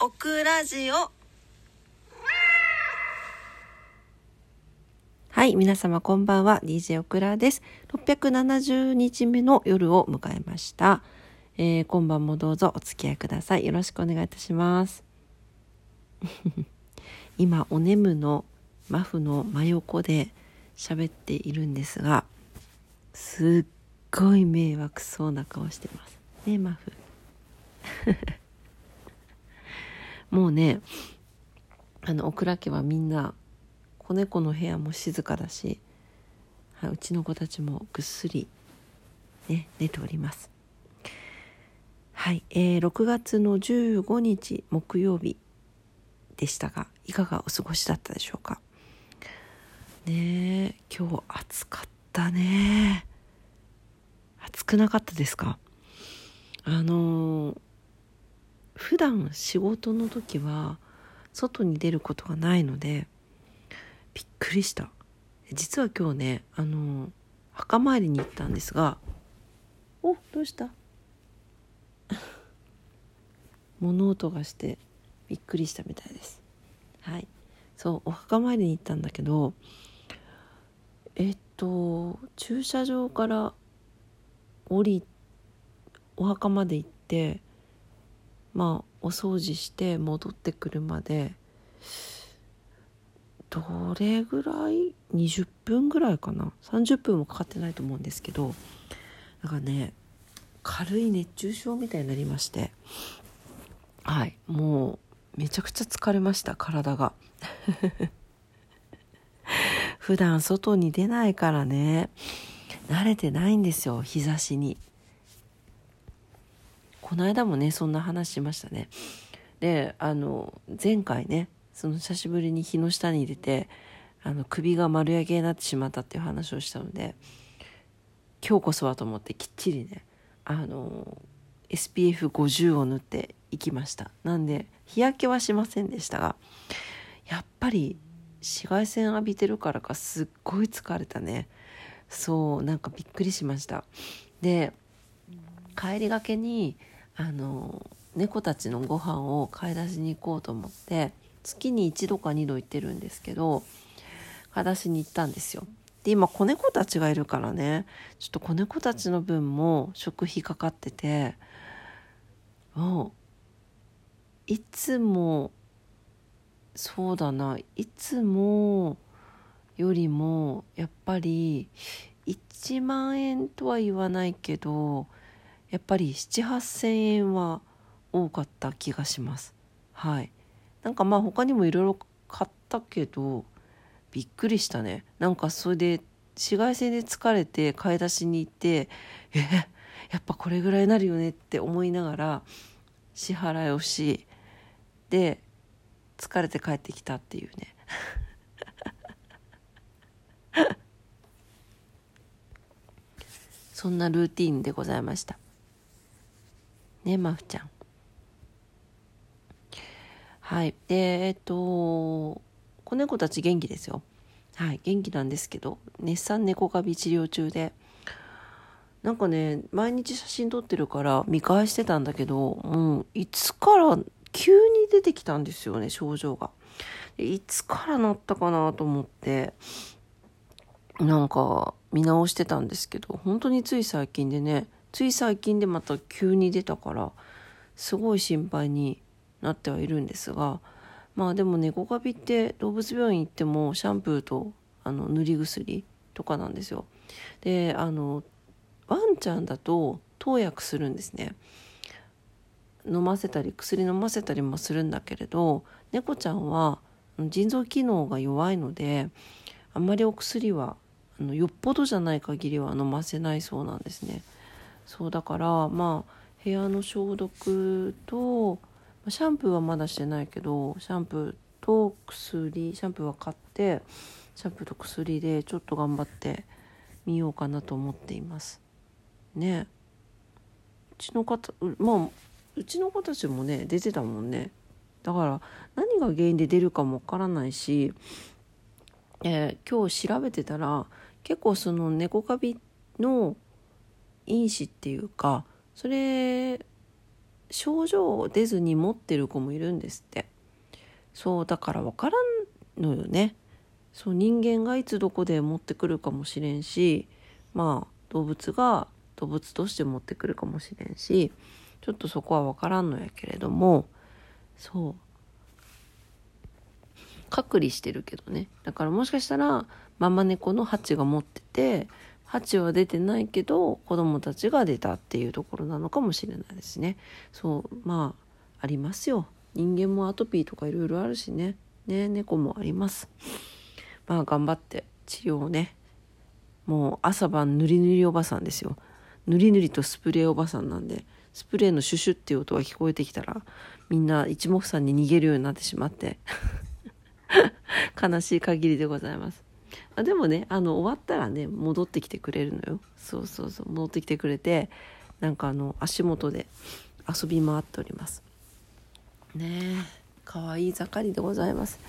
オクラジオ。はい皆様こんばんは。DJ オクラです。670日目の夜を迎えました、えー、今晩もどうぞお付き合いください。よろしくお願いいたします。今お眠のマフの真横で喋っているんですがすっごい迷惑そうな顔してます。ねマフ。もうねあのオクラ家はみんな子猫の部屋も静かだし、はい、うちの子たちもぐっすり、ね、寝ております。はい、えー、6月の15日木曜日でしたがいかがお過ごしだったでしょうか？ね今日暑かったね。暑くなかったですか？あのー普段仕事の時は外に出ることがないのでびっくりした。実は今日ねあの墓参りに行ったんですがおどうした？物音がしてびっくりしたみたいです。はい。そうお墓参りに行ったんだけどえっと駐車場から降りお墓まで行ってまあお掃除して戻ってくるまでどれぐらい？20分ぐらいかな？30分もかかってないと思うんですけどなんかね軽い熱中症みたいになりましてはいもうめちゃくちゃ疲れました体が。普段外に出ないからね慣れてないんですよ日差しに。この間もねそんな話しましたね。であの前回ねその久しぶりに日の下に入れてあの首が丸焼けになってしまったっていう話をしたので今日こそはと思ってきっちりねあの SPF50 を塗っていきました。なんで日焼けはしませんでしたがやっぱり紫外線浴びてるからかすっごい疲れたね。そうなんかびっくりしました。で帰りがけにあの猫たちのご飯を買い出しに行こうと思って月に1度か2度行ってるんですけど買い出しに行ったんですよ。で今子猫たちがいるからねちょっと子猫たちの分も食費かかっててもういつもそうだないつもよりもやっぱり1万円とは言わないけどやっぱり7,8,000円は多かった気がします。はい。なんかまあ他にもいろいろ買ったけどびっくりしたね。なんかそれで紫外線で疲れて買い出しに行ってえやっぱこれぐらいになるよねって思いながら支払いをしで疲れて帰ってきたっていうね。そんなルーティンでございました。ねマフちゃん。はい。でえっと子猫たち元気ですよ。はい。元気なんですけど熱産猫カビ治療中で。なんかね毎日写真撮ってるから見返してたんだけどもういつから急に出てきたんですよね症状が。いつからなったかなと思ってなんか見直してたんですけど本当につい最近でねつい最近でまた急に出たからすごい心配になってはいるんですがまあでも猫カビって動物病院行ってもシャンプーとあの塗り薬とかなんですよ。であのワンちゃんだと投薬するんですね。飲ませたり薬飲ませたりもするんだけれど猫ちゃんは腎臓機能が弱いのであんまりお薬はあのよっぽどじゃない限りは飲ませないそうなんですね。そうだからまあ部屋の消毒とシャンプーはまだしてないけどシャンプーと薬シャンプーは買ってシャンプーと薬でちょっと頑張ってみようかなと思っています。ね。うちの方まあうちの子たちもね出てたもんね。だから何が原因で出るかもわからないし、えー、今日調べてたら結構その猫カビの因子っていうかそれ症状を出ずに持ってる子もいるんですって。そうだから分からんのよね。そう人間がいつどこで持ってくるかもしれんしまあ動物が動物として持ってくるかもしれんしちょっとそこは分からんのやけれどもそう。隔離してるけどね。だからもしかしたらママ猫のハチが持っててハチは出てないけど子供たちが出たっていうところなのかもしれないですね。そうまあありますよ。人間もアトピーとかいろいろあるしね。ね猫もあります。まあ頑張って治療をね。もう朝晩ぬりぬりおばさんですよ。ぬりぬりとスプレーおばさんなんでスプレーのシュシュっていう音が聞こえてきたらみんな一目散に逃げるようになってしまって悲しい限りでございます。あでもねあの終わったらね戻ってきてくれるのよ。そうそうそう戻ってきてくれてなんかあの足元で遊び回っております。ねえかわいい盛りでございます。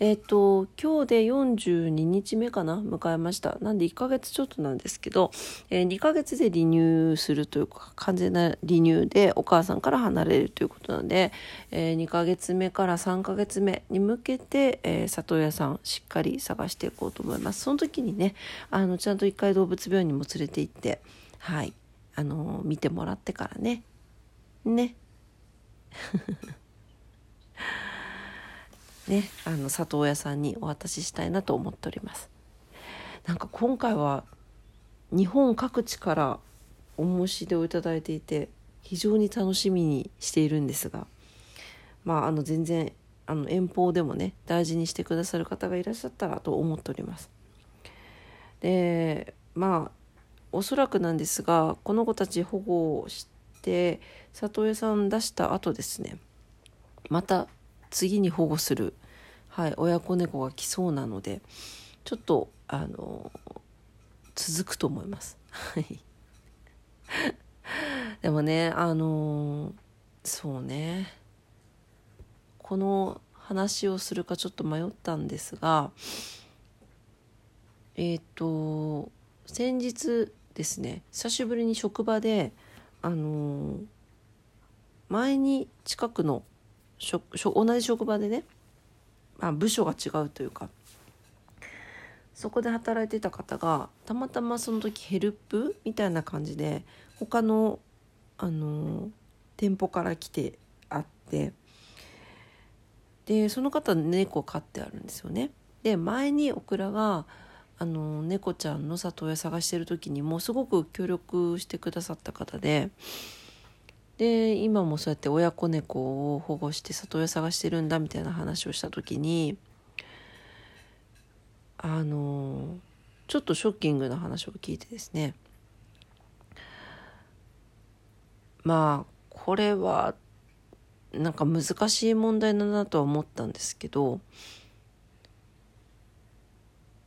えっ、と今日で42日目かな？迎えました。なんで1ヶ月ちょっとなんですけど、えー、2ヶ月で離乳するというか完全な離乳でお母さんから離れるということなので、えー、2ヶ月目から3ヶ月目に向けて、えー、里親さんしっかり探していこうと思います。その時にねあのちゃんと1回動物病院にも連れて行ってはい。あの見てもらってからね。ね。ねあの里親さんにお渡ししたいなと思っております。なんか今回は日本各地からお申し出をいただいていて非常に楽しみにしているんですがまああの全然あの遠方でもね大事にしてくださる方がいらっしゃったらと思っております。でまあおそらくなんですがこの子たち保護をして里親さん出した後ですねまた次に保護する、はい、親子猫が来そうなのでちょっとあの続くと思います。でもねあのそうね。この話をするかちょっと迷ったんですがえっ、ー、と先日ですね久しぶりに職場であの前に近くの同じ職場でね、まあ、部署が違うというかそこで働いてた方がたまたまその時ヘルプみたいな感じで他のあの店舗から来てあってでその方猫飼ってあるんですよね。で前にオクラがあの猫ちゃんの里親探してる時にもすごく協力してくださった方でで今もそうやって親子猫を保護して里親探してるんだみたいな話をした時にあのちょっとショッキングな話を聞いてですね。まあこれはなんか難しい問題だなとは思ったんですけど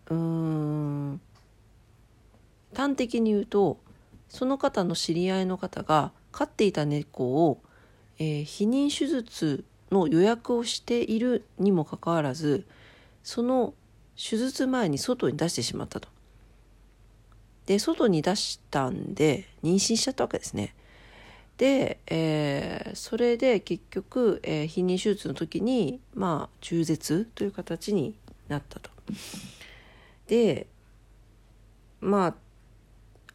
うん端的に言うとその方の知り合いの方が飼っていた猫を、えー、避妊手術の予約をしているにもかかわらずその手術前に外に出してしまったと。で外に出したんで妊娠しちゃったわけですね。で、えー、それで結局、えー、避妊手術の時にまあ中絶という形になったと。でまあ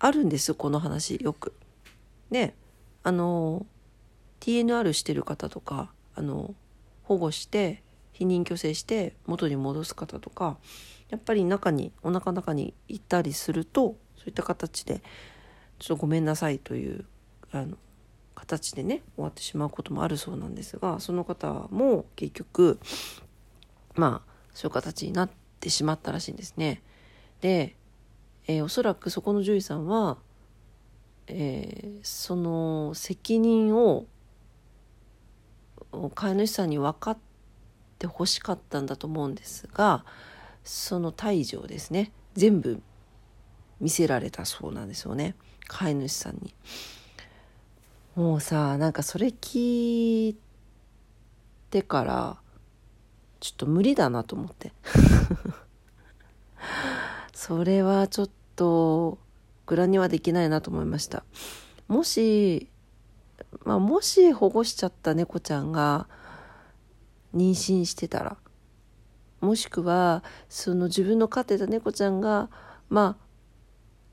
あるんですこの話よく。ねあの TNR してる方とかあの保護して避妊去勢して元に戻す方とかやっぱり中にお腹の中にいたりするとそういった形でちょっとごめんなさいというあの形でね終わってしまうこともあるそうなんですがその方も結局まあそういう形になってしまったらしいんですね。で、えー、おそらくそこの獣医さんはえー、その責任を飼い主さんに分かってほしかったんだと思うんですがその胎児をですね。全部見せられたそうなんですよね。飼い主さんに。もうさなんかそれ聞いてからちょっと無理だなと思って。それはちょっとグラにはできないなと思いましたもしまあ、もし保護しちゃった猫ちゃんが妊娠してたらもしくはその自分の飼ってた猫ちゃんがまあ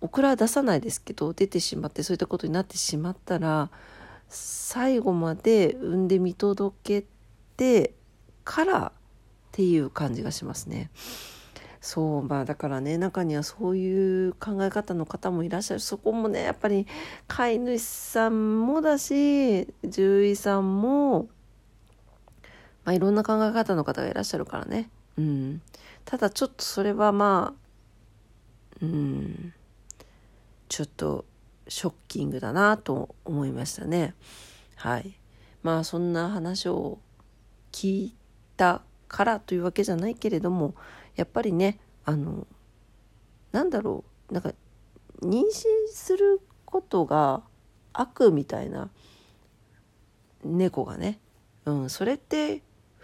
オクラは出さないですけど出てしまってそういったことになってしまったら最後まで産んで見届けてからっていう感じがしますね。そうまあだからね中にはそういう考え方の方もいらっしゃる。そこもねやっぱり飼い主さんもだし獣医さんも、まあ、いろんな考え方の方がいらっしゃるからね、うん、ただちょっとそれはまあうん。ちょっとショッキングだなと思いましたね。はい。まあそんな話を聞いたからというわけじゃないけれどもやっぱりねあのなんだろうなんか妊娠することが悪みたいな猫がね、うん、それって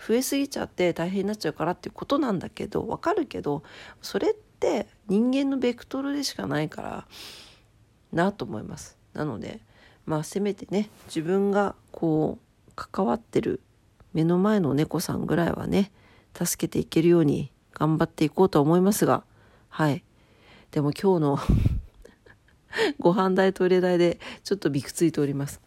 増えすぎちゃって大変になっちゃうからっていうことなんだけどわかるけどそれって人間のベクトルでしかないからなと思います。なのでまあせめてね自分がこう関わってる目の前の猫さんぐらいはね助けていけるように頑張っていこうと思いますが、はい。でも今日の ご飯代トイレ代でちょっとびくついております。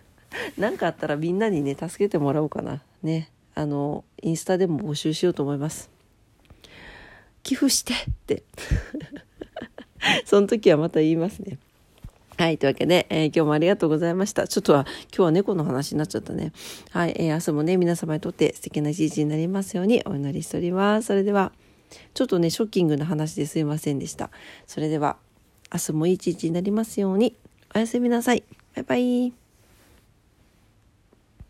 何かあったらみんなにね、助けてもらおうかな。ね。あの、インスタでも募集しようと思います。寄付してって その時はまた言いますね。はい。というわけで、えー、今日もありがとうございました。ちょっとは、今日は猫の話になっちゃったね。はい。えー、明日もね、皆様にとって素敵な一日になりますようにお祈りしております。それでは、ちょっとね、ショッキングな話ですいませんでした。それでは、明日もいい一日になりますように。おやすみなさい。バイバイ。